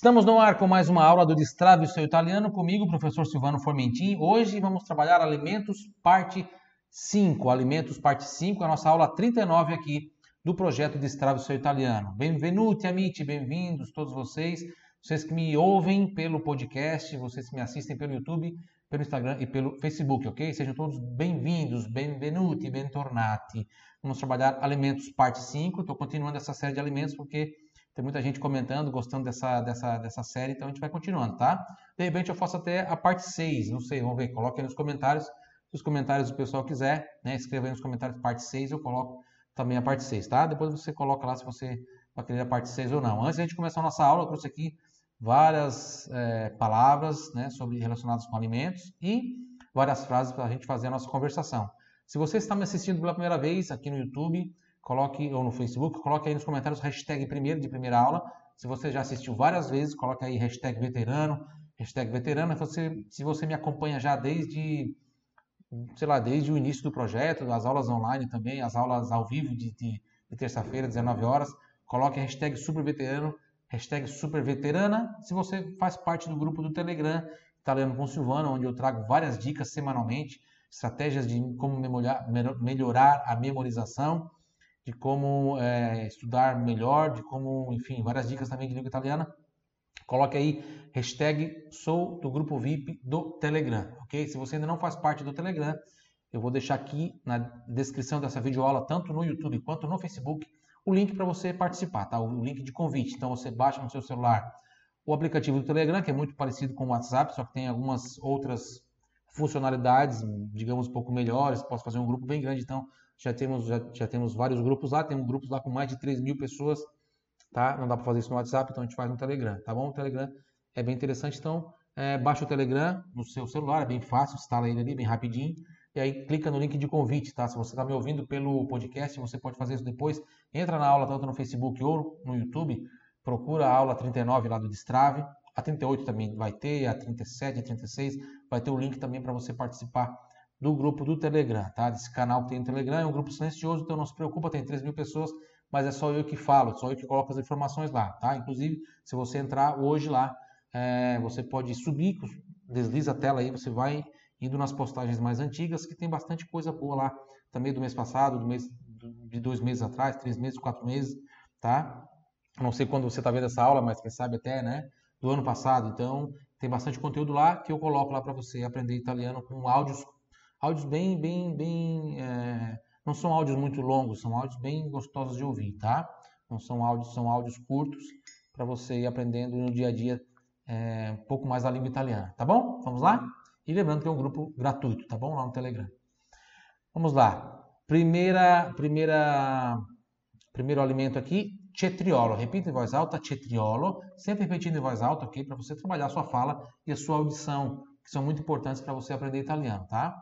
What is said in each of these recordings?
Estamos no ar com mais uma aula do Destrave o seu italiano comigo, professor Silvano Formentin. Hoje vamos trabalhar alimentos parte 5. Alimentos parte 5, a nossa aula 39 aqui do projeto Destrave o seu italiano. Benvenuti amici, bem-vindos todos vocês, vocês que me ouvem pelo podcast, vocês que me assistem pelo YouTube, pelo Instagram e pelo Facebook, ok? Sejam todos bem-vindos, benvenuti, bentornati. Vamos trabalhar alimentos parte 5. Estou continuando essa série de alimentos porque tem muita gente comentando, gostando dessa, dessa, dessa série, então a gente vai continuando, tá? De repente eu faço até a parte 6, não sei, vamos ver, coloque aí nos comentários. Se os comentários o pessoal quiser, né, escreva aí nos comentários parte 6, eu coloco também a parte 6, tá? Depois você coloca lá se você vai querer a parte 6 ou não. Antes de a gente começar a nossa aula, eu trouxe aqui várias é, palavras né, sobre relacionadas com alimentos e várias frases para a gente fazer a nossa conversação. Se você está me assistindo pela primeira vez aqui no YouTube, coloque, ou no Facebook, coloque aí nos comentários hashtag primeiro de primeira aula. Se você já assistiu várias vezes, coloque aí hashtag veterano, hashtag veterano. Você, se você me acompanha já desde, sei lá, desde o início do projeto, as aulas online também, as aulas ao vivo de, de, de terça-feira, 19 horas, coloque hashtag superveterano, hashtag superveterana. Se você faz parte do grupo do Telegram, Italiano com Silvano, onde eu trago várias dicas semanalmente, estratégias de como melhorar a memorização, de como é, estudar melhor, de como, enfim, várias dicas também de língua italiana. Coloque aí hashtag sou do grupo VIP do Telegram, ok? Se você ainda não faz parte do Telegram, eu vou deixar aqui na descrição dessa videoaula, tanto no YouTube quanto no Facebook, o link para você participar, tá? O link de convite. Então você baixa no seu celular o aplicativo do Telegram, que é muito parecido com o WhatsApp, só que tem algumas outras funcionalidades, digamos, um pouco melhores. Posso fazer um grupo bem grande, então já temos, já, já temos vários grupos lá, temos grupos lá com mais de 3 mil pessoas, tá? Não dá para fazer isso no WhatsApp, então a gente faz no Telegram, tá bom? O Telegram é bem interessante, então é, baixa o Telegram no seu celular, é bem fácil, instala ele ali bem rapidinho, e aí clica no link de convite, tá? Se você está me ouvindo pelo podcast, você pode fazer isso depois, entra na aula tanto no Facebook ou no YouTube, procura a aula 39 lá do Destrave, a 38 também vai ter, a 37, a 36, vai ter o link também para você participar do grupo do Telegram, tá? Desse canal que tem no Telegram, é um grupo silencioso, então não se preocupa, tem 3 mil pessoas, mas é só eu que falo, só eu que coloco as informações lá, tá? Inclusive, se você entrar hoje lá, é, você pode subir, desliza a tela aí, você vai indo nas postagens mais antigas, que tem bastante coisa boa lá, também do mês passado, do mês de dois meses atrás, três meses, quatro meses, tá? Não sei quando você está vendo essa aula, mas quem sabe até, né? Do ano passado. Então, tem bastante conteúdo lá que eu coloco lá para você aprender italiano com áudios áudios bem, bem, bem, é, não são áudios muito longos, são áudios bem gostosos de ouvir, tá? Não são áudios, são áudios curtos para você ir aprendendo no dia a dia é, um pouco mais da língua italiana, tá bom? Vamos lá? E lembrando que é um grupo gratuito, tá bom? Lá no Telegram. Vamos lá. Primeira, primeira, primeiro alimento aqui, cetriolo. Repita em voz alta, cetriolo. Sempre repetindo em voz alta, ok? Para você trabalhar a sua fala e a sua audição, que são muito importantes para você aprender italiano, tá?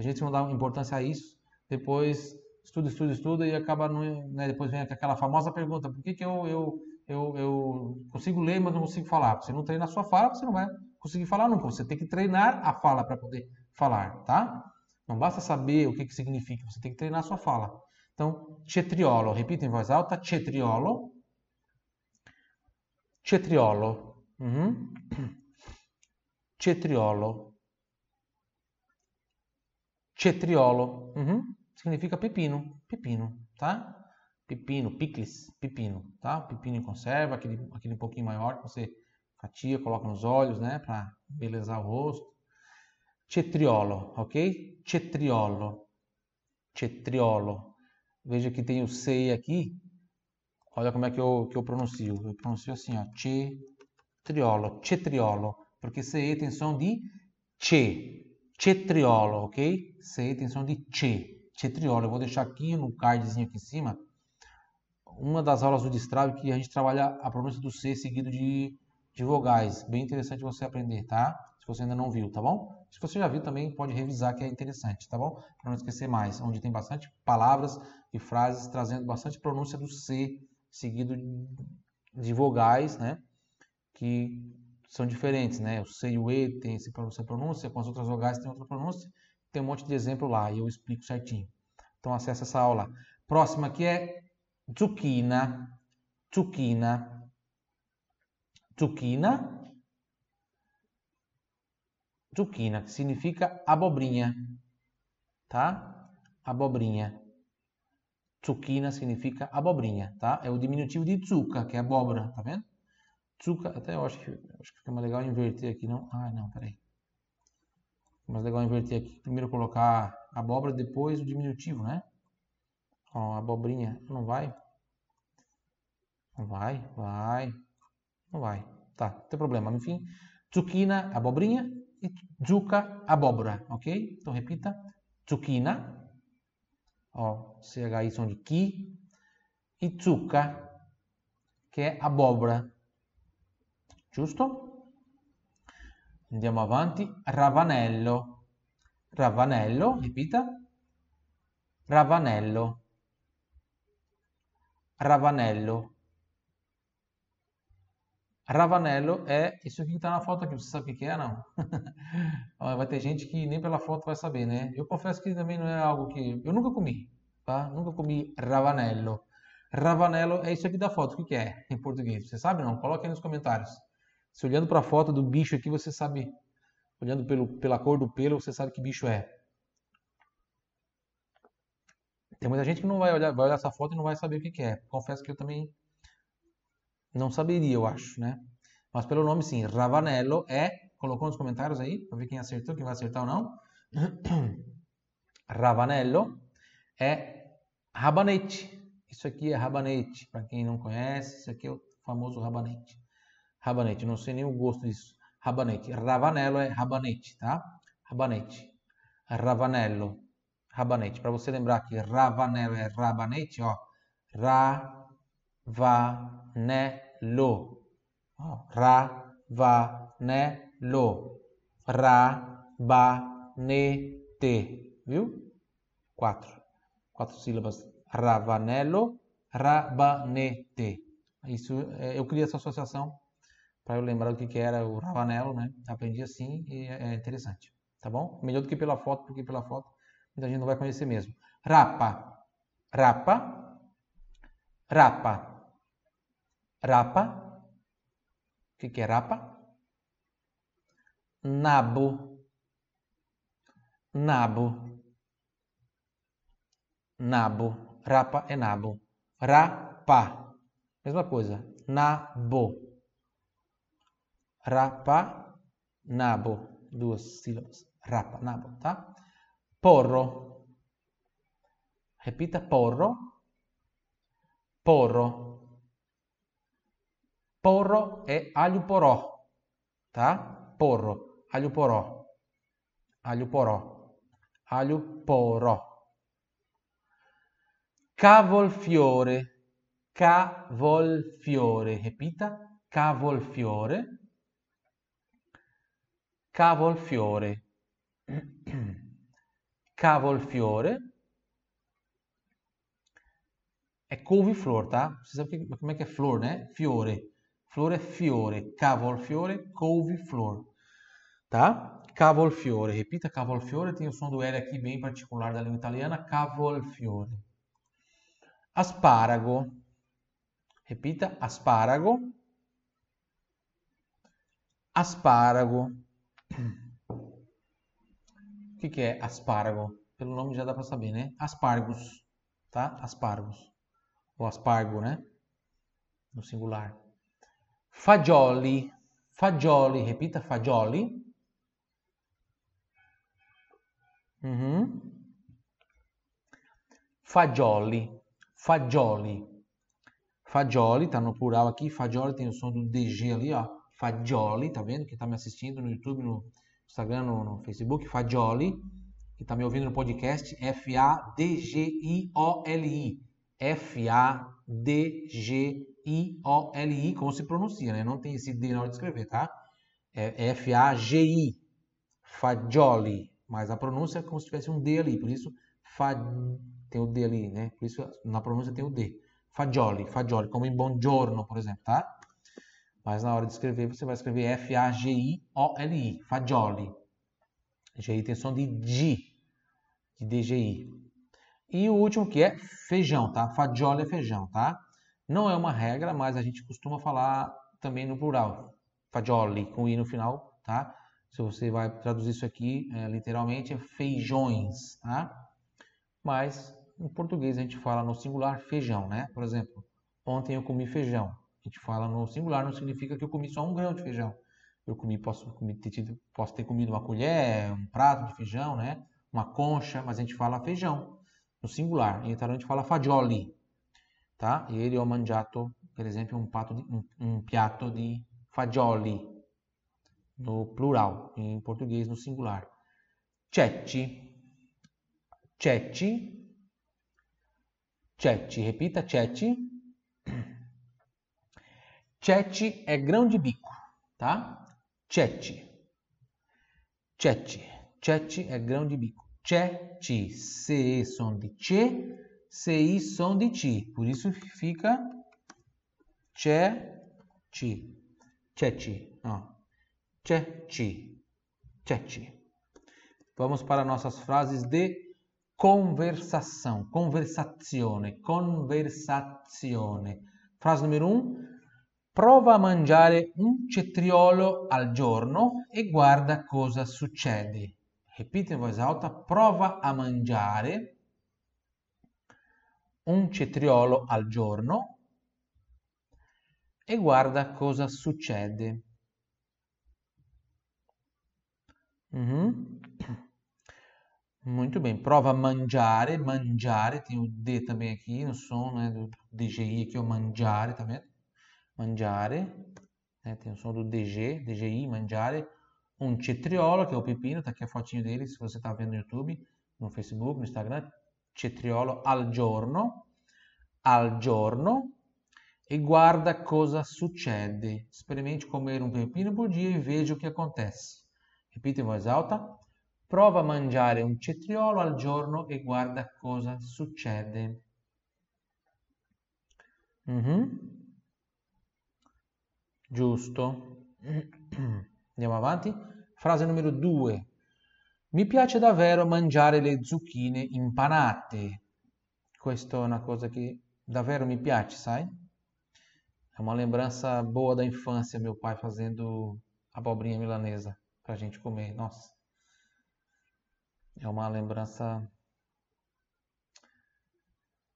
Tem gente não dá importância a isso, depois estuda, estuda, estuda e acaba, né, depois vem aquela famosa pergunta, por que, que eu, eu, eu, eu consigo ler, mas não consigo falar? Você não treina a sua fala, você não vai conseguir falar nunca. Você tem que treinar a fala para poder falar, tá? Não basta saber o que, que significa, você tem que treinar a sua fala. Então, cetriolo, repita em voz alta, cetriolo. Cetriolo. Uhum. Cetriolo. Cetriolo. Uhum. Significa pepino. Pepino, tá? Pepino, picles, pepino, tá? Pepino em conserva, aquele, aquele um pouquinho maior que você fatia, coloca nos olhos, né? Para belezar o rosto. Cetriolo, ok? Cetriolo. Cetriolo. Veja que tem o C aqui. Olha como é que eu, que eu pronuncio. Eu pronuncio assim, ó. Cetriolo, cetriolo. Porque CE tem som de C cetriolo, ok? C som de C. Cetriolo. Eu vou deixar aqui no cardzinho aqui em cima uma das aulas do Destrave que a gente trabalha a pronúncia do C seguido de, de vogais. Bem interessante você aprender, tá? Se você ainda não viu, tá bom? Se você já viu também pode revisar que é interessante, tá bom? Para não esquecer mais, onde tem bastante palavras e frases trazendo bastante pronúncia do C seguido de vogais, né? Que são diferentes, né? O C e o E tem essa pronúncia, com as outras vogais tem outra pronúncia. Tem um monte de exemplo lá e eu explico certinho. Então acessa essa aula. Próxima aqui é zucchina, zucchina, zucchina, zucchina, que significa abobrinha, tá? Abobrinha. Zucchina significa abobrinha, tá? É o diminutivo de zucca, que é abóbora, tá vendo? Zucca, até eu acho que, acho que fica mais legal inverter aqui, não? Ah, não, peraí. Fica mais legal inverter aqui. Primeiro colocar abóbora, depois o diminutivo, né? Ó, abobrinha, não vai? Não vai, vai, não vai. Tá, não tem problema. Enfim, zucchina, abobrinha e zucca, abóbora, ok? Então repita, zucchina, ó, CHI som de chi, e zucca, che è abobra, giusto? Andiamo avanti, ravanello, ravanello, ripeta, ravanello, ravanello. Ravanello é isso aqui que está na foto aqui. Você sabe o que é, não? vai ter gente que nem pela foto vai saber, né? Eu confesso que também não é algo que... Eu nunca comi, tá? Nunca comi ravanello. Ravanello é isso aqui da foto. O que é em português? Você sabe não? Coloque aí nos comentários. Se olhando para a foto do bicho aqui, você sabe... Olhando pelo, pela cor do pelo, você sabe que bicho é. Tem muita gente que não vai olhar, vai olhar essa foto e não vai saber o que é. Confesso que eu também não saberia, eu acho, né? Mas pelo nome sim, Ravanello é, colocou nos comentários aí, para ver quem acertou, quem vai acertar ou não. Ravanello é rabanete. Isso aqui é rabanete, para quem não conhece, isso aqui é o famoso rabanete. Rabanete, não sei nem o gosto disso. Rabanete. Ravanello é rabanete, tá? Rabanete. Ravanello. Rabanete. Para você lembrar que Ravanello é rabanete, ó. Ra, va, Ra-va-ne-lo. Ra-va-ne-lo. Ra-ba-ne-te. Viu? Quatro. Quatro sílabas. Ravanello, rabanete. Isso, é, eu criei essa associação para eu lembrar o que, que era o ravanello, né? Aprendi assim e é, é interessante. Tá bom? Melhor do que pela foto, porque pela foto muita gente não vai conhecer mesmo. Rapa. Rapa. Rapa. Rapa. O que, que é rapa? Nabo. Nabo. Nabo. Rapa é nabo. Rapa. Mesma coisa. Nabo. Rapa, nabo. Duas sílabas. Rapa, nabo, tá? Porro. Repita porro. Porro. Porro é alho poró, tá? Porro, alho poró, alho poró, alho poró. Cavolfiore, cavolfiore, repita, cavolfiore, cavolfiore, cavolfiore. É couve-flor, tá? Você sabe que é flor, né? Fiore. Flor é fiore, cavolfiore, couve-flor. Tá? Cavolfiore. Repita cavolfiore, tem o som do L aqui bem particular da língua italiana. Cavolfiore. Asparago. Repita, asparago. Asparago. O que, que é asparago? Pelo nome já dá para saber, né? Aspargos, tá? Aspargos. Ou aspargo, né? No singular. Fagioli, fagioli, repita fagioli. Uhum. Fagioli, fagioli. Fagioli, tá no plural aqui. Fagioli tem o som do DG ali, ó. Fagioli, tá vendo? Quem tá me assistindo no YouTube, no Instagram, no, no Facebook. Fagioli. Que tá me ouvindo no podcast. F-A-D-G-I-O-L-I. F-A-D-G-I-O-L-I. I-O-L-I, como se pronuncia, né? Não tem esse D na hora de escrever, tá? É F-A-G-I, fagioli, mas a pronúncia é como se tivesse um D ali, por isso fa... tem o D ali, né? Por isso na pronúncia tem o D. Fagioli, fagioli, como em buongiorno, por exemplo, tá? Mas na hora de escrever, você vai escrever F-A-G-I-O-L-I, fagioli. G tem som de G, de DGI. E o último que é feijão, tá? Fagioli é feijão, tá? Não é uma regra, mas a gente costuma falar também no plural. fagioli, com i no final, tá? Se você vai traduzir isso aqui é, literalmente, é feijões, tá? Mas em português a gente fala no singular feijão, né? Por exemplo, ontem eu comi feijão. Gente fala no singular, não significa que eu comi só um grão de feijão. Eu comi, posso, ter, tido, posso ter comido uma colher, um prato de feijão, né? Uma concha, mas a gente fala feijão no singular. Em italiano a gente fala fagioli, tá? E ele ho mangiato, per exemplo, um, pato de, um, um piatto di fagioli, no plural, em português no singular. Cecci, cecci, cecci, repita, cecci. Cecci é grão de bico, tá? Cecci, cecci, cecci é grão de bico. Cecci, C som de C, CI som de Ti. Por isso fica cecci, cecci, no. Cecci, cecci. Vamos para nossas frases de conversação, conversazione, conversazione. Frase número 1. Um, prova a mangiare un cetriolo al giorno e guarda cosa succede. Repita in voz alta, prova a mangiare un cetriolo al giorno e guarda cosa succede. Uhum. Muito bem. Prova mangiare, mangiare, tem o D também aqui no som, né, do DGI aqui, o mangiare, tá? Mangiare, né, tem o som do DG, DGI, mangiare. Um cetriolo, que é o pepino, tá aqui a fotinho dele, se você tá vendo no YouTube, no Facebook, no Instagram. Cetriolo al giorno, al giorno. E guarda cosa succede. Experimente comer um pepino por dia e veja o que acontece. Repita in voz alta. Prova a mangiare un cetriolo al giorno e guarda cosa succede. Mm-hmm. Giusto. Andiamo avanti. Frase numero 2. Mi piace davvero mangiare le zucchine impanate. Questa è una cosa che davvero mi piace, sai? É uma lembrança boa da infância, meu pai fazendo abobrinha milanesa para a gente comer. Nossa, é uma lembrança.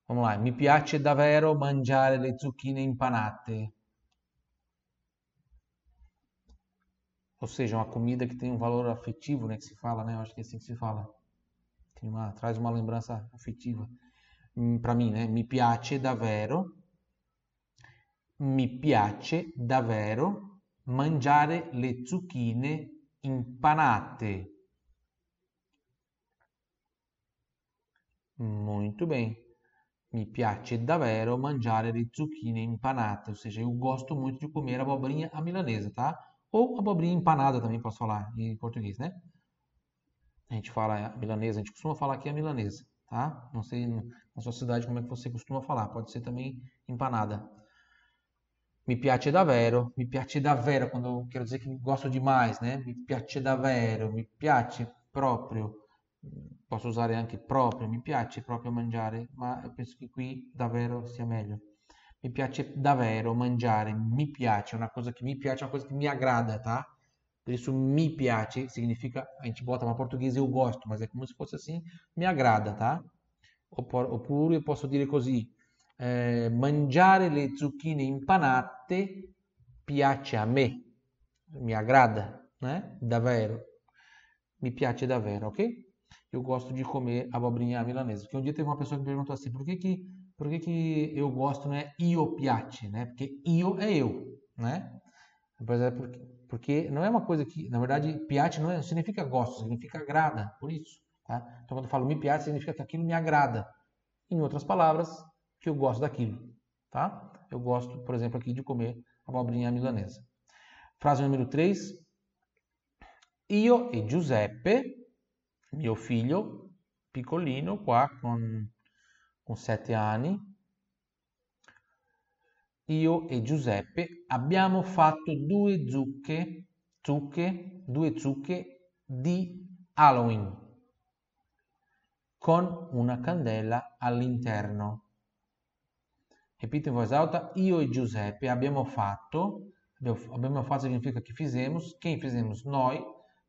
Vamos lá. Mi piace davvero mangiare le zucchine impanate. Ou seja, uma comida que tem um valor afetivo, né? Que se fala, né? Eu acho que é assim que se fala. Tem uma, traz uma lembrança afetiva hum, para mim, né? Mi piace davvero. Mi piace davvero mangiare le zucchine impanate. Muito bem. Mi piace davvero mangiare le zucchine impanate, ou seja, eu gosto muito de comer abobrinha à milanesa, tá? Ou abobrinha empanada também posso falar em português, né? A gente fala a milanesa, a gente costuma falar aqui a milanesa, tá? Não sei na sua cidade como é que você costuma falar, pode ser também empanada. Mi piace davvero, mi piace davvero quando eu quero dizer que gosto demais, né? Mi piace davvero, mi piace proprio, posso usare anche proprio, mi piace proprio mangiare, ma penso che qui davvero sia meglio. Mi piace davvero mangiare, mi piace, una cosa che mi piace, una coisa que me agrada, tá? Por isso, mi piace significa, a gente bota para português eu gosto, mas é como se fosse assim, me agrada, tá? Oppure posso dire così, eh, mangiare le zucchine impanate piace a me, mi agrada, né? Davvero, mi piace davvero, ok? Eu gosto de comer abobrinha milanesa. Porque um dia teve uma pessoa que perguntou assim, por que que por que, que eu gosto não é io piace, né? Porque io é eu, né? É porque, porque não é uma coisa que, na verdade, piace não, é, significa gosto, significa agrada, por isso, tá? Então quando eu falo me piace, significa que aquilo me agrada. Em outras palavras, que eu gosto daquilo, tá? Eu gosto, por exemplo, aqui de comer abobrinha milanesa. Frase número 3. Io e Giuseppe, mio figlio, piccolino qua con con sette anni, io e Giuseppe abbiamo fatto due zucche, zucche, due zucche di Halloween con una candela all'interno. Repito in voce alta, io e Giuseppe abbiamo fatto, Abbiamo fatto significa que fizemos. Quem fizemos? Nós.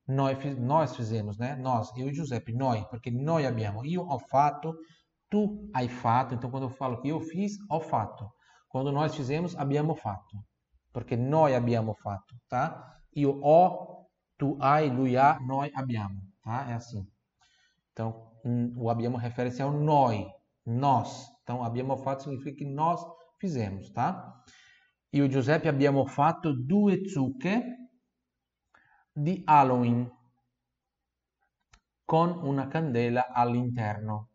Nós, nós fizemos, né? Nós, eu e Giuseppe, nós, porque nós abbiamo. Io ho fatto, tu hai fatto. Então, quando eu falo que eu fiz, ho fatto. Quando nós fizemos, abbiamo fatto. Porque noi abbiamo fatto, tá? Io ho, tu hai, lui ha, noi abbiamo, tá? É assim. Então, o abbiamo refere-se ao noi, nós. Então, abbiamo fatto significa que nós fizemos, tá? E Giuseppe abbiamo fatto due zucche di Halloween con una candela all'interno.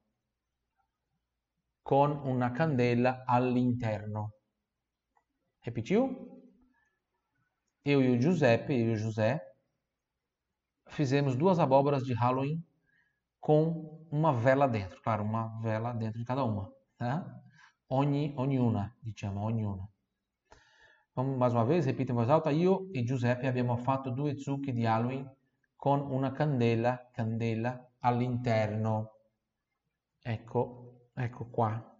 Con una candela all'interno. Repetiu? Eu e o Giuseppe, eu e o José, fizemos duas abóboras de Halloween com uma vela dentro. Claro, uma vela dentro de cada uma. Tá? Ogni, ognuna, diciamo, ognuna. Vamos mais uma vez, repita em voz alta. Io e Giuseppe abbiamo fatto due zucche di Halloween con una candela, candela all'interno. Ecco, ecco qua.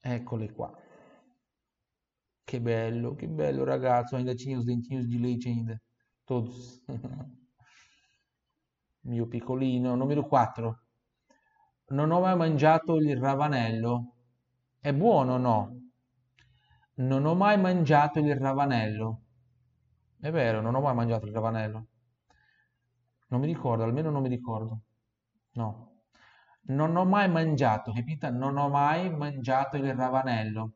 Eccoli qua. Che bello, che bello ragazzo, ainda tinha os dentinhos de leite ainda, todos. Mio piccolino. Numero 4. Non ho mai mangiato il ravanello. È buono no? Non ho mai mangiato il ravanello. È vero, non ho mai mangiato il ravanello. Non mi ricordo, almeno non mi ricordo. No. Non ho mai mangiato, capito? Non ho mai mangiato il ravanello.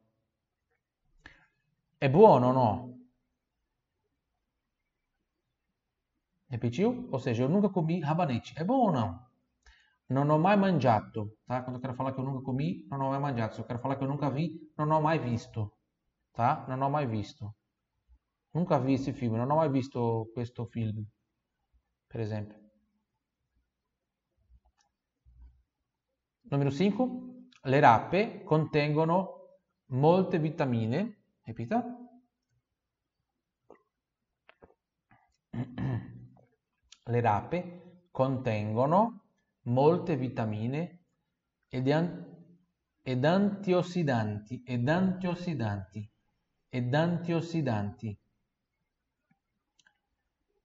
È buono o no? Repetiu? Ou seja, eu nunca comi rabanete. Ou não? Não ho mai mangiato, tá? Quando eu quero falar que eu nunca comi, não ho mai mangiato. Se eu quero falar que eu nunca vi, não ho mai visto, tá? Não ho mai visto. Nunca vi esse filme, non ho mai visto questo film, per esempio. Numero 5. Le rape contengono molte vitamine. Ripeta. Le rape contengono molte vitamine ed, ed antiossidanti ed antiossidanti ed antiossidanti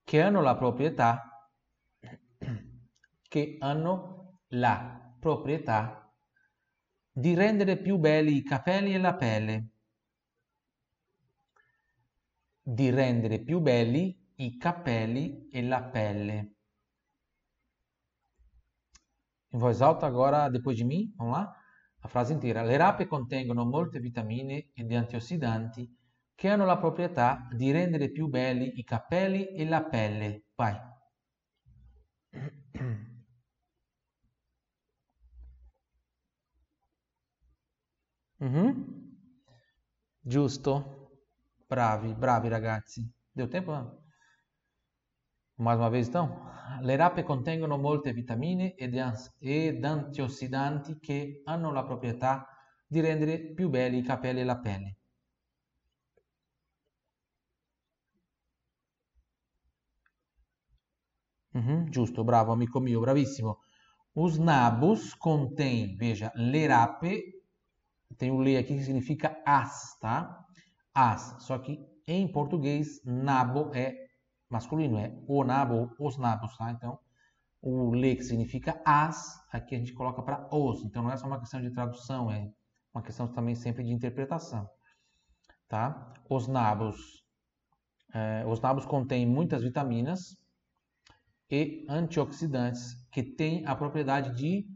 che hanno la proprietà che hanno la proprietà di rendere più belli i capelli e la pelle di rendere più belli i capelli e la pelle. In voz alta agora, depois de mim, vamos lá? A frase inteira. Le rape contengono molte vitamine ed antiossidanti che hanno la proprietà di rendere più belli i capelli e la pelle. Vai. Uhum. Giusto. Bravi, bravi ragazzi. Deu tempo? Mais uma vez então. Le rape contengono molte vitamine ed, antiossidanti che hanno la proprietà di rendere più belli i capelli e la pelle. Uhum, giusto, bravo amico mio, bravissimo. Os nabos contém, veja, le rape, tem o le aqui que significa as, tá? As, só que em português, nabo é masculino é o nabo, os nabos, tá? Então, o le que significa as, aqui a gente coloca para os. Então, não é só uma questão de tradução, é uma questão também sempre de interpretação, tá? Os nabos, é, os nabos contêm muitas vitaminas e antioxidantes que têm a propriedade de,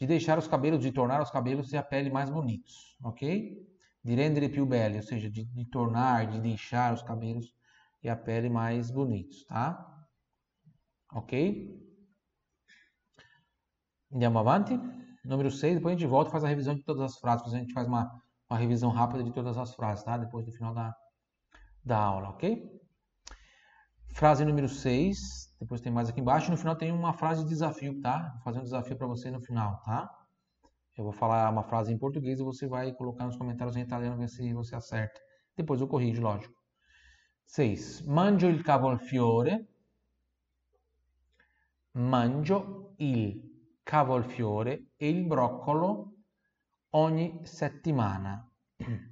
de deixar os cabelos, de tornar os cabelos e a pele mais bonitos, ok? De rendere più belli, ou seja, de, de tornar, de deixar os cabelos e a pele mais bonitos, tá? Ok? Andiamo avanti. Número 6, depois a gente volta e faz a revisão de todas as frases. A gente faz uma, uma revisão rápida de todas as frases, tá? Depois do final da, da aula, ok? Frase número 6, depois tem mais aqui embaixo. No final tem uma frase de desafio, tá? Vou fazer um desafio para você no final, tá? Eu vou falar uma frase em português e você vai colocar nos comentários em italiano ver se você acerta. Depois eu corrijo, lógico. 6. Mangio il cavolfiore. Mangio il cavolfiore e il broccolo ogni settimana.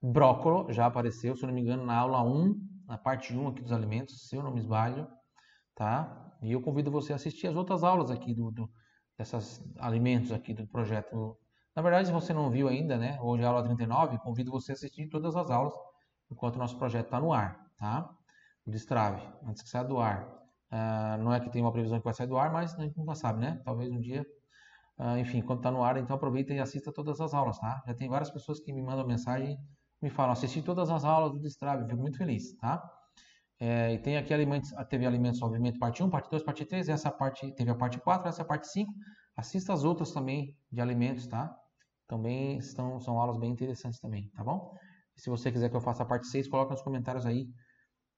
Brócolo já apareceu, se não me engano, na aula 1, na parte 1 aqui dos alimentos, se eu não me esbalho, tá? E eu convido você a assistir as outras aulas aqui do, do desses alimentos aqui do projeto. Na verdade, se você não viu ainda, né? Hoje é a aula 39, convido você a assistir todas as aulas enquanto o nosso projeto está no ar, tá? O destrave, antes que saia do ar. Uh, não é que tem uma previsão que vai sair do ar, mas a gente nunca sabe, né? Talvez um dia Uh, enfim, quando está no ar, então aproveita e assista todas as aulas, tá? Já tem várias pessoas que me mandam mensagem me falam, assisti todas as aulas do Destrave, fico muito feliz, tá? É, e tem aqui alimentos, teve alimentos, obviamente, parte 1, parte 2, parte 3, essa parte, teve a parte 4, essa é a parte 5. Assista as outras também de alimentos, tá? Também estão, são aulas bem interessantes também, tá bom? E se você quiser que eu faça a parte 6, coloque nos comentários aí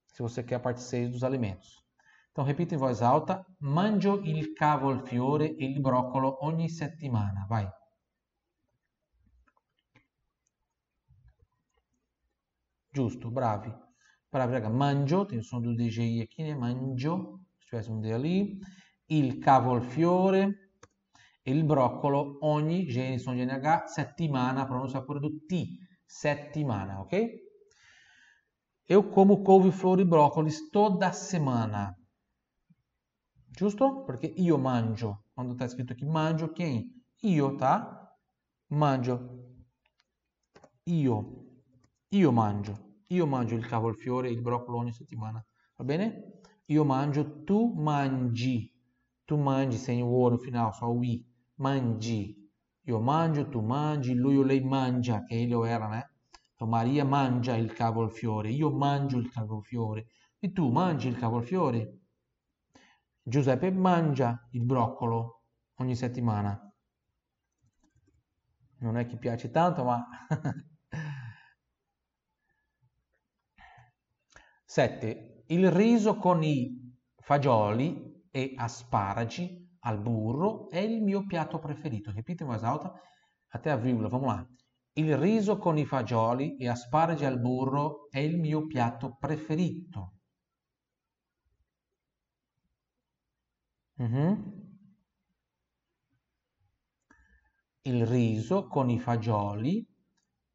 se você quer a parte 6 dos alimentos. Então repita em voz alta: Mangio il cavolfiore e il broccolo ogni settimana. Vai. Giusto, bravi. Bravi, raga. Mangio, tem o som do DGI aqui, né? Mangio. Il cavolfiore e il broccolo ogni, gene, som GNH, settimana, pronuncia pure T, settimana, ok? Eu como couve-flor e brócolis toda semana. Giusto? Perché io mangio. Quando está escrito aqui mangio, quem? Io, tá? Mangio. Io. Io mangio. Io mangio il cavolfiore il broccolo ogni settimana. Va bene? Io mangio, tu mangi. Tu mangi sem o O no final, só o I. Mangi. Io mangio, tu mangi, lui o lei mangia, che ele o ela, né? Então, Maria mangia il cavolfiore, io mangio il cavolfiore. E tu mangi il cavolfiore? Giuseppe mangia il broccolo ogni settimana. Non è che piace tanto, ma... 7. Il riso con i fagioli e asparagi al burro è il mio piatto preferito. Repite in voz alta até a vírgula. Vamos lá. Il riso con i fagioli e asparagi al burro è il mio piatto preferito. Mhm. Il riso con i fagioli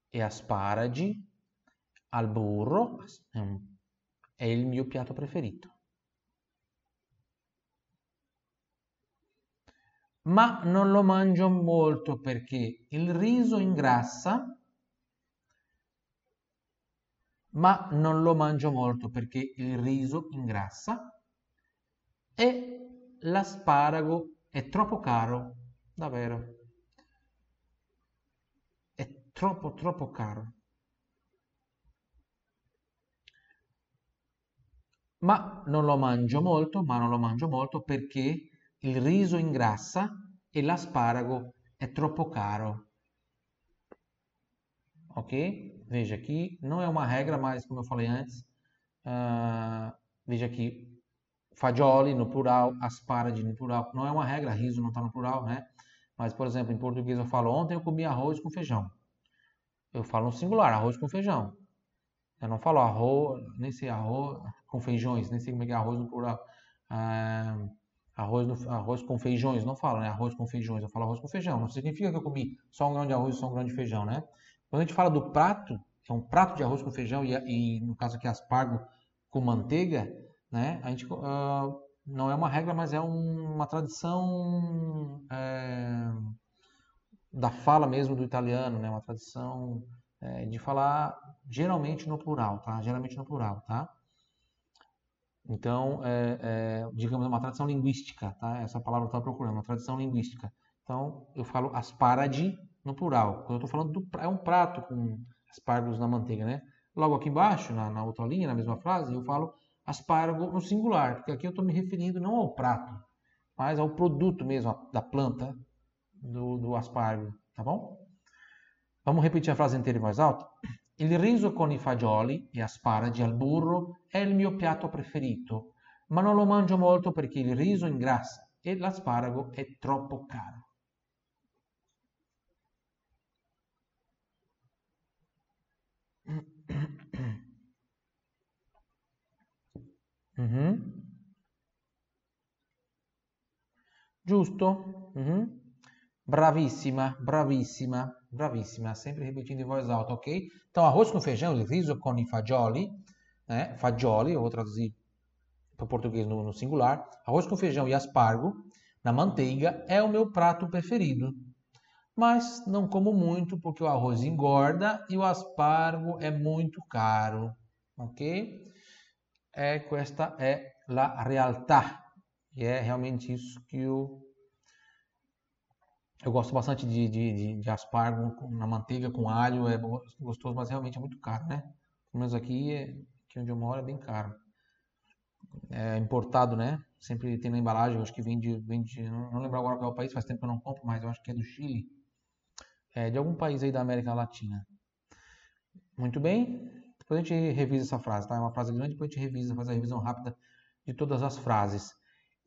e asparagi al burro è il mio piatto preferito. Ma non lo mangio molto perché il riso ingrassa, ma non lo mangio molto perché il riso ingrassa e l'asparago è troppo caro, davvero. È troppo, troppo caro. Ma non lo mangio molto, ma non lo mangio molto perché il riso ingrassa e l'asparago è troppo caro. Ok? Veja aqui, não é uma regra, mas como eu falei antes, uh, veja aqui, fagioli no plural, asparagi no plural. Não é uma regra, riso não está no plural, né? Mas, por exemplo, em português eu falo, ontem eu comi arroz com feijão. Eu falo no singular, arroz com feijão. Eu não falo arroz, nem sei arroz com feijões, nem sei como é que é arroz no plural. Ah, arroz, no, arroz com feijões, não falo, né? Arroz com feijões, eu falo arroz com feijão. Não significa que eu comi só um grão de arroz e só um grão de feijão, né? Quando a gente fala do prato, é um prato de arroz com feijão e, e no caso aqui aspargo com manteiga, né? A gente uh, não é uma regra, mas é um, uma tradição é, da fala mesmo do italiano, né? Uma tradição é, de falar geralmente no plural, tá? Geralmente no plural, tá? Então, é, é, digamos, é uma tradição linguística, tá? Essa palavra eu estava procurando, uma tradição linguística. Então, eu falo asparagi no plural. Quando eu estou falando do é um prato com aspargos na manteiga, né? Logo aqui embaixo, na, na outra linha, na mesma frase, eu falo aspargo no singular, porque aqui eu estou me referindo não ao prato, mas ao produto mesmo da planta do, do aspargo, tá bom? Vamos repetir a frase inteira em voz alta? Il riso con i fagioli e asparagi al burro è il mio piatto preferito, ma non lo mangio molto perché il riso ingrassa e l'asparago è troppo caro. Mm-hmm. Giusto? Mm-hmm. Bravissima, bravissima. Bravíssima, sempre repetindo em voz alta, ok? Então, arroz com feijão, riso con i fagioli, né? Fagioli, eu vou traduzir para o português no, no singular. Arroz com feijão e aspargo na manteiga é o meu prato preferido. Mas não como muito porque o arroz engorda e o aspargo é muito caro, ok? É, esta é a realtà. E é realmente isso que eu eu gosto bastante de, de, de, de, aspargo na manteiga com alho, é gostoso, mas realmente é muito caro, né? Pelo menos aqui, é, aqui onde eu moro é bem caro. É importado, né? Sempre tem na embalagem, eu acho que vende, vende não, não lembro agora qual é o país, faz tempo que eu não compro, mas eu acho que é do Chile. É de algum país aí da América Latina. Muito bem. Depois a gente revisa essa frase, tá? É uma frase grande, depois a gente revisa, faz a revisão rápida de todas as frases.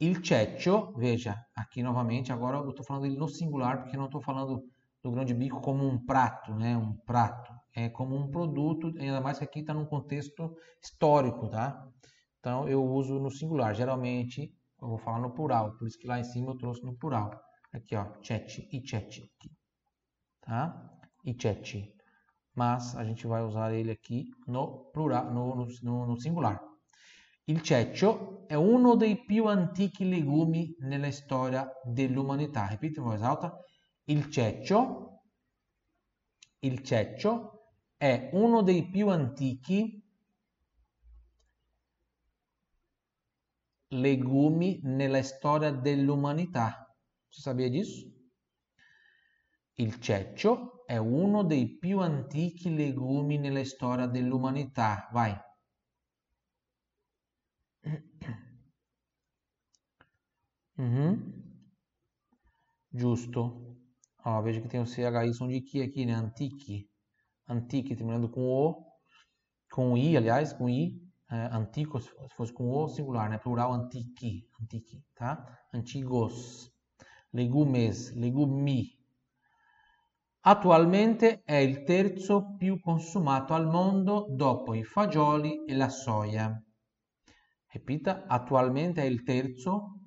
Il ceccio, veja, aqui novamente, agora eu estou falando ele no singular, porque não estou falando do grão de bico como um prato, né? Um prato. É como um produto, ainda mais que aqui está num contexto histórico, tá? Então eu uso no singular. Geralmente eu vou falar no plural, por isso que lá em cima eu trouxe no plural. Aqui, ó, cecci, i cecci, tá? I cecci. Mas a gente vai usar ele aqui no plural, no, no, no singular. Il ceccio è uno dei più antichi legumi nella storia dell'umanità. Ripete in voce alta. Il ceccio, il ceccio è uno dei più antichi legumi nella storia dell'umanità. Si sabia disso? Il ceccio è uno dei più antichi legumi nella storia dell'umanità. Vai. Uhum. Justo. Ó, veja que tem o CHI som de que aqui, né? Antique. Antique, terminando com O. Com I, aliás, com I. É, antico, se fosse com O, singular, né? Plural, antique. Antique, tá? Antigos. Legumes, legumi. Attualmente è il terzo più consumato al mondo dopo i fagioli e la soia. Repita, attualmente è il terzo.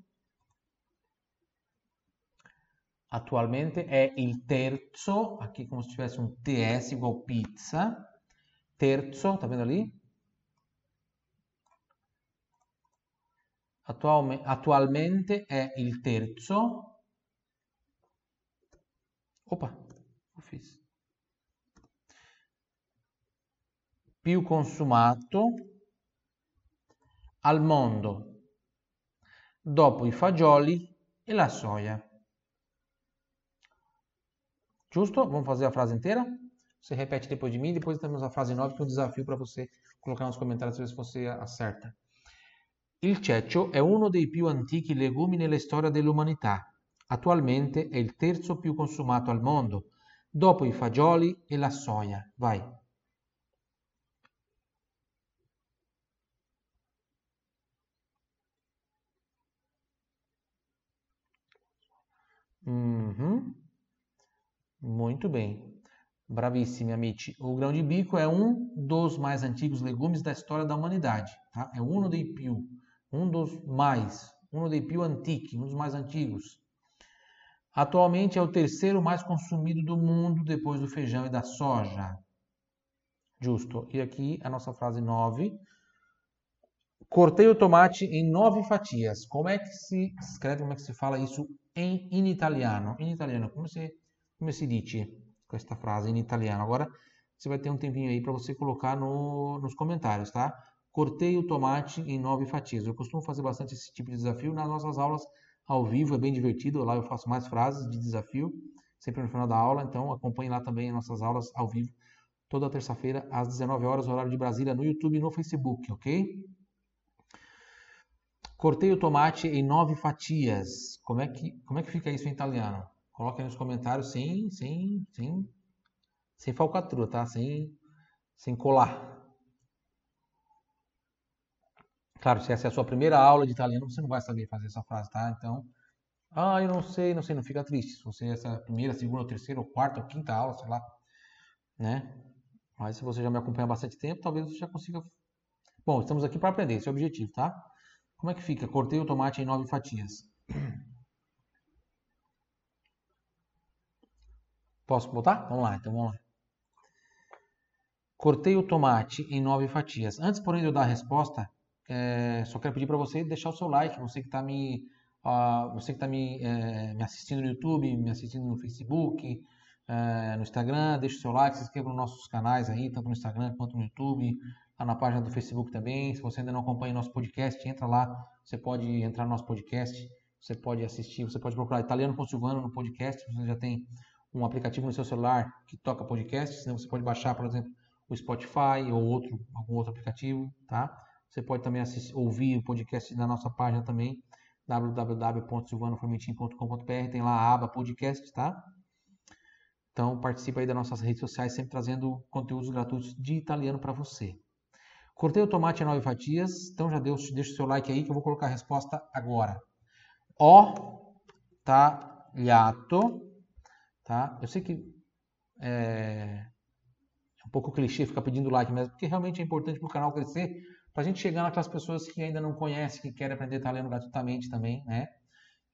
Attualmente è il terzo, aqui come se tivesse un TS igual pizza. Terzo, tá vendo ali? Attualme, attualmente è il terzo. Opa, ho. Più consumato al mondo, dopo i fagioli e la soia. Giusto? Vamos fazer a frase inteira? Você repete depois de mim, depois temos a frase 9, que é um desafio para você colocar nos comentários se você acerta. Il ceccio è uno dei più antichi legumi nella storia dell'umanità. Attualmente è il terzo più consumato al mondo, dopo i fagioli e la soia. Vai. Uhum. Muito bem. Bravíssimo, amici. O grão de bico é um dos mais antigos legumes da história da humanidade. Tá? É uno dei più. Um dos mais. Uno più antichi. Um dos mais antigos. Atualmente é o terceiro mais consumido do mundo depois do feijão e da soja. Justo. E aqui a nossa frase 9. Cortei o tomate em nove fatias. Como é que se escreve, como é que se fala isso em in italiano? In italiano, come si, come si dice questa frase in italiano? Agora você vai ter um tempinho aí para você colocar no, nos comentários, tá? Cortei o tomate em nove fatias. Eu costumo fazer bastante esse tipo de desafio nas nossas aulas ao vivo, é bem divertido. Lá eu faço mais frases de desafio, sempre no final da aula. Então acompanhe lá também nossas aulas ao vivo, toda terça-feira, às 19 horas, horário de Brasília, no YouTube e no Facebook, ok? Cortei o tomate em nove fatias. Como é que, como é que fica isso em italiano? Coloque aí nos comentários sem, sem, sem, sem falcatrua, tá? Sem, sem colar. Claro, se essa é a sua primeira aula de italiano, você não vai saber fazer essa frase, tá? Então, ah, eu não sei, não sei, não fica triste. Se você essa primeira, segunda, terceira, ou quarta, ou quinta aula, sei lá, né? Mas se você já me acompanha há bastante tempo, talvez você já consiga. Bom, estamos aqui para aprender, esse é o objetivo, tá? Como é que fica? Cortei o tomate em nove fatias. Posso botar? Vamos lá, então vamos lá. Cortei o tomate em nove fatias. Antes, porém, de eu dar a resposta, é, só quero pedir para você deixar o seu like. Você que está me, uh, você que tá me, é, me assistindo no YouTube, me assistindo no Facebook, é, no Instagram, deixe o seu like, se inscreva nos nossos canais aí, tanto no Instagram quanto no YouTube, lá na página do Facebook também. Se você ainda não acompanha nosso podcast, entra lá. Você pode entrar no nosso podcast, você pode assistir, você pode procurar Italiano com Silvano no podcast. Você já tem um aplicativo no seu celular que toca podcast, senão você pode baixar, por exemplo, o Spotify ou outro, algum outro aplicativo, tá? Você pode também assistir, ouvir o podcast na nossa página também, www.silvanoformentim.com.br, tem lá a aba podcast, tá? Então participe aí das nossas redes sociais, sempre trazendo conteúdos gratuitos de italiano para você. Cortei o tomate em nove fatias, então já deu, deixa o seu like aí que eu vou colocar a resposta agora. Ho tagliato, tá? Eu sei que é, um pouco clichê ficar pedindo like mesmo, porque realmente é importante para o canal crescer, para a gente chegar naquelas pessoas que ainda não conhecem, que querem aprender italiano gratuitamente também, né?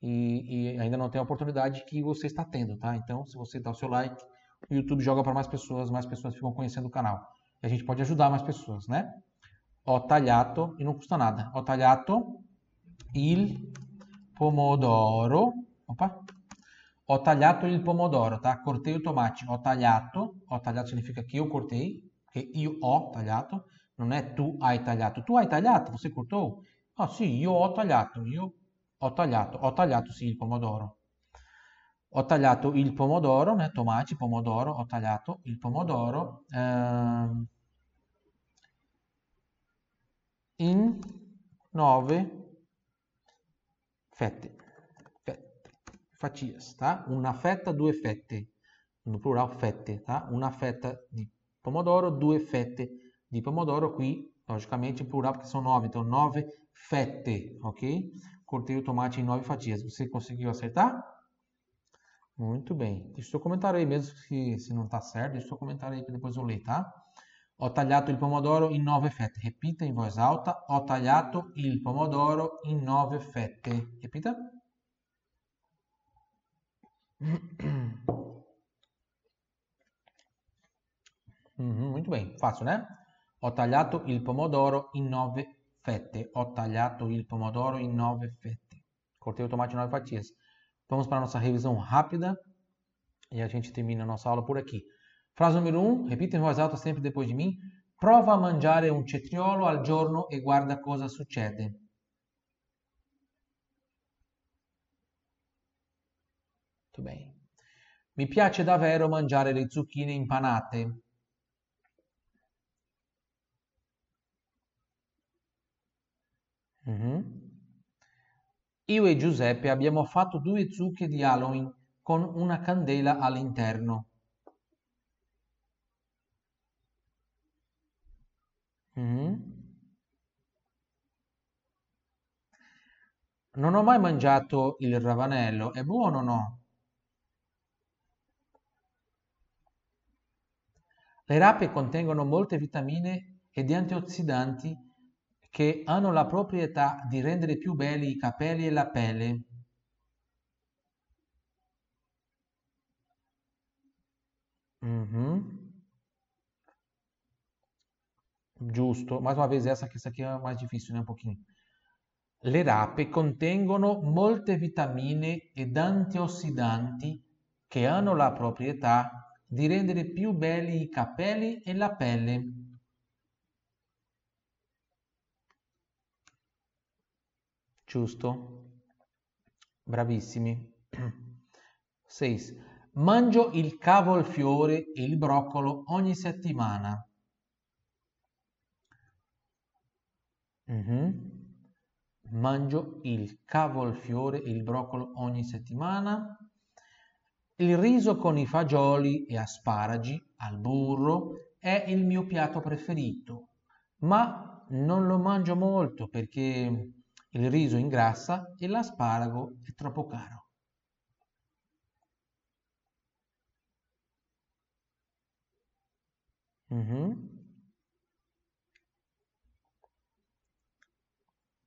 E, e, ainda não tem a oportunidade que você está tendo, tá? Então, se você dá o seu like, o YouTube joga para mais pessoas, mais pessoas ficam conhecendo o canal. E a gente pode ajudar mais pessoas, né? Ho tagliato, e não custa nada. Ho tagliato il pomodoro. Opa! Ho tagliato il pomodoro, tá? Cortei o tomate. Ho tagliato. Ho tagliato significa que eu cortei, che io ho tagliato. Non è tu hai tagliato. Tu hai tagliato, você cortou? Ah, sì, io ho tagliato. Io ho tagliato. Ho tagliato, sì, il pomodoro. Ho tagliato il pomodoro, né? Tomate, pomodoro. Ho tagliato il pomodoro. Ehm, in nove fette fatias, tá? Una fetta, due fette, no plural fette, tá? Una fetta di pomodoro, due fette di pomodoro, qui logicamente plural porque são nove, então nove fette, ok? Cortei o tomate em nove fatias. Você conseguiu acertar? Muito bem. Deixa o seu comentário aí mesmo se, se não está certo. Deixa o seu comentário aí que depois eu leio, tá? Ho tagliato il pomodoro in nove fette. Repita in voz alta. Ho tagliato il pomodoro in nove fette. Repita. Muito bem, fácil, né? Ho tagliato il pomodoro in nove fette. Ho tagliato il pomodoro in nove fette. Cortei o tomate em nove fatias. Vamos para a nossa revisão rápida e a gente termina a nossa aula por aqui. Frase número 1, um, repita em voz alta sempre depois de mim. Prova a mangiare un cetriolo al giorno e guarda cosa succede. Molto bene. Mi piace davvero mangiare le zucchine impanate. Mm-hmm. Io e Giuseppe abbiamo fatto due zucche di Halloween con una candela all'interno. Mm-hmm. Non ho mai mangiato il ravanello, è buono o no? Le rape contengono molte vitamine ed antiossidanti che hanno la proprietà di rendere più belli i capelli e la pelle. Uhum. Giusto. Mais uma vez essa, essa aqui é mais difícil, né? Um pouquinho. Le rape contengono molte vitamine ed antiossidanti che hanno la proprietà di rendere più belli i capelli e la pelle. Giusto? Bravissimi. 6. Mangio il cavolfiore e il broccolo ogni settimana. Mm-hmm. Mangio il cavolfiore e il broccolo ogni settimana. Il riso con i fagioli e asparagi al burro è il mio piatto preferito, ma non lo mangio molto perché il riso ingrassa e l'asparago è troppo caro. Uhum.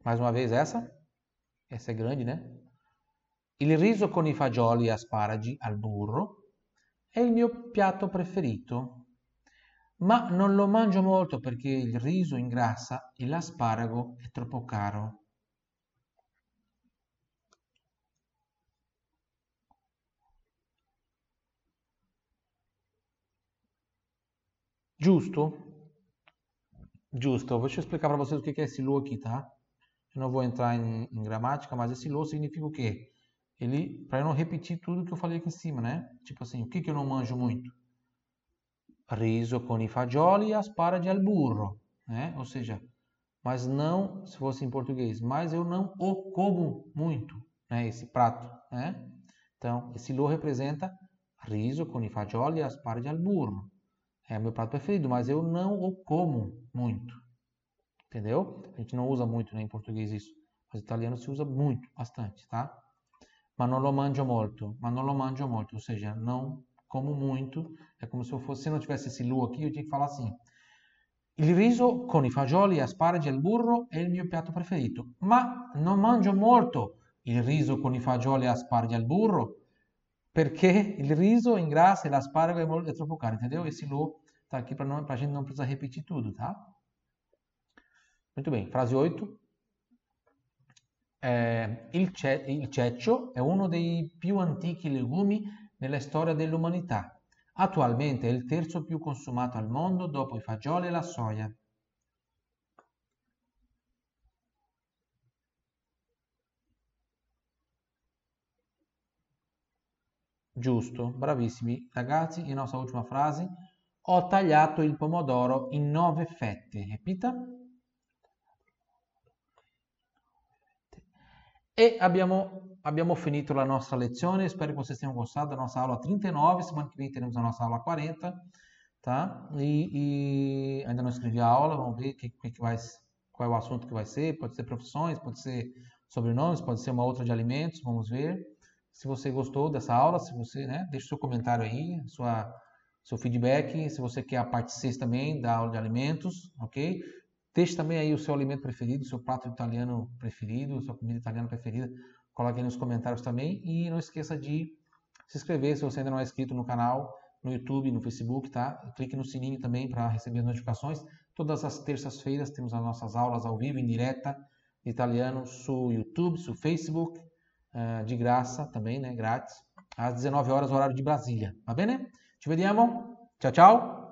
Mais uma vez essa. Essa é grande, né? Il riso con i fagioli e asparagi al burro è il mio piatto preferito, ma non lo mangio molto perché il riso ingrassa e l'asparago è troppo caro. Giusto? Deixa eu explicar para vocês o que é esse lo aqui, tá? Eu não vou entrar em, em gramática, mas esse lo significa o quê? Ele, para eu não repetir tudo que eu falei aqui em cima, né? Tipo assim, o que, que eu não manjo muito? Riso con i fagioli e asparagi al burro, né? Ou seja, mas não, se fosse em português, mas eu não o como muito, né? Esse prato, né? Então, esse lo representa riso con i fagioli e asparagi al burro. É o meu prato preferido, mas eu não o como muito. Entendeu? A gente não usa muito né, em português isso. Mas italiano se usa muito, bastante, tá? Ma non lo mangio molto. Ma non lo mangio molto. Ou seja, não como muito. É como se eu fosse, se não tivesse esse lu aqui, eu tinha que falar assim. Il riso con i fagioli, asparagi e il burro è il mio piatto preferito. Ma non mangio molto il riso con i fagioli, asparagi e il burro perché il riso ingrassa e l'asparago é, é troppo caro, entendeu? Esse lo tá aqui para a gente não precisar repetir tudo, tá? Muito bem, frase 8. Eh, il, ce il ceccio è uno dei più antichi legumi nella storia dell'umanità. Attualmente è il terzo più consumato al mondo dopo i fagioli e la soia. Giusto, bravissimi ragazzi. E nostra ultima frase. Ho tagliato il pomodoro in nove fette. Repita. E abbiamo, abbiamo finito la nostra lezione. Spero que vocês tenham gostado da nossa aula 39. Semana que vem teremos a nossa aula 40. Tá? E, e ainda não escrevi a aula. Vamos ver que, que vai, qual é o assunto que vai ser. Pode ser profissões, pode ser sobrenomes, pode ser uma outra de alimentos. Vamos ver. Se você gostou dessa aula, se você, né, deixe seu comentário aí, sua, seu feedback. Se você quer a parte 6 também da aula de alimentos, ok? Deixe também aí o seu alimento preferido, seu prato italiano preferido, sua comida italiana preferida. Coloque aí nos comentários também. E não esqueça de se inscrever se você ainda não é inscrito no canal, no YouTube, no Facebook, tá? Clique no sininho também para receber as notificações. Todas as terças-feiras temos as nossas aulas ao vivo, em direta, de italiano, no YouTube, no Facebook uh, de graça também, né? Grátis, às 19 horas, horário de Brasília. Va bene? Ci vediamo. Ciao ciao.